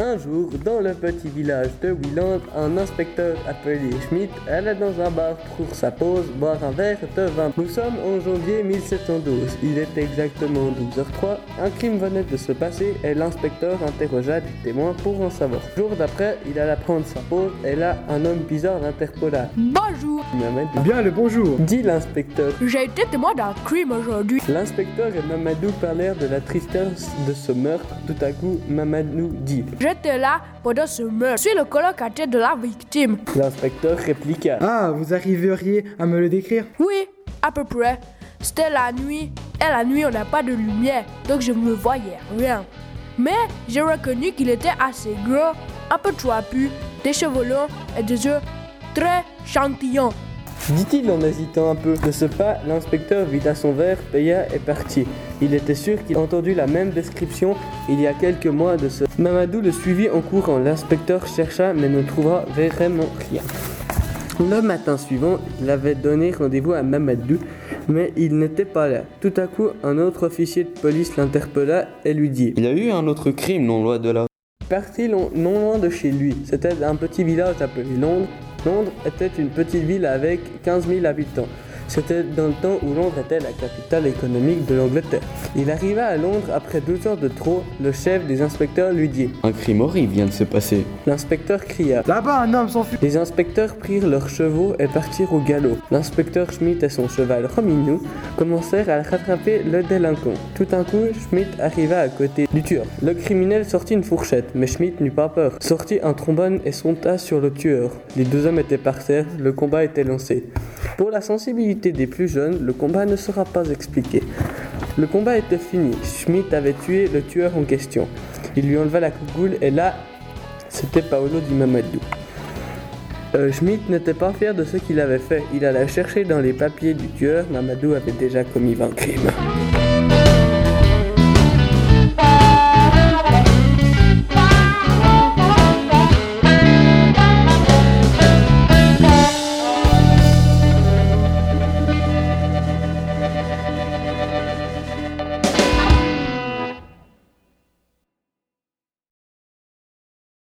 Un jour, dans le petit village de Wieland, un inspecteur appelé Schmidt allait dans un bar pour sa pause boire un verre de vin. Nous sommes en janvier 1712. Il était exactement 12h03. Un crime venait de se passer et l'inspecteur interrogea des témoins pour en savoir. Le jour d'après, il alla prendre sa pause et là, un homme bizarre l'interpella. Bonjour, Mamadou. Bien le bonjour. Dit l'inspecteur. j'ai été témoin d'un crime aujourd'hui. L'inspecteur et Mamadou parlèrent de la tristesse de ce meurtre. Tout à coup, Mamadou dit. Là pendant ce meurtre. Je suis le colocataire de la victime. L'inspecteur répliqua. Ah, vous arriveriez à me le décrire? Oui, à peu près. C'était la nuit. Et la nuit, on n'a pas de lumière. Donc je ne voyais rien. Mais j'ai reconnu qu'il était assez gros, un peu trapu, des cheveux longs et des yeux très chantillons. Dit-il en hésitant un peu. De ce pas, l'inspecteur vida son verre, paya et partit. Il était sûr qu'il a entendu la même description il y a quelques mois de ce. Mamadou le suivit en courant. L'inspecteur chercha mais ne trouva vraiment rien. Le matin suivant, il avait donné rendez-vous à Mamadou, mais il n'était pas là. Tout à coup, un autre officier de police l'interpella et lui dit Il y a eu un autre crime non loin de là. Parti non loin de chez lui. C'était un petit village appelé Londres. Londres était une petite ville avec 15 000 habitants. C'était dans le temps où Londres était la capitale économique de l'Angleterre. Il arriva à Londres après deux heures de trop. Le chef des inspecteurs lui dit. Un crime horrible vient de se passer. L'inspecteur cria. Là-bas, un homme s'enfuit. Les inspecteurs prirent leurs chevaux et partirent au galop. L'inspecteur Schmidt et son cheval Rominou commencèrent à rattraper le délinquant. Tout d'un coup, Schmidt arriva à côté du tueur. Le criminel sortit une fourchette, mais Schmidt n'eut pas peur. Sortit un trombone et sonta sur le tueur. Les deux hommes étaient par terre, le combat était lancé. Pour la sensibilité des plus jeunes, le combat ne sera pas expliqué. Le combat était fini. Schmidt avait tué le tueur en question. Il lui enleva la cougoule et là, c'était Paolo Di Mamadou. Euh, Schmidt n'était pas fier de ce qu'il avait fait. Il alla chercher dans les papiers du tueur. Mamadou avait déjà commis 20 crimes.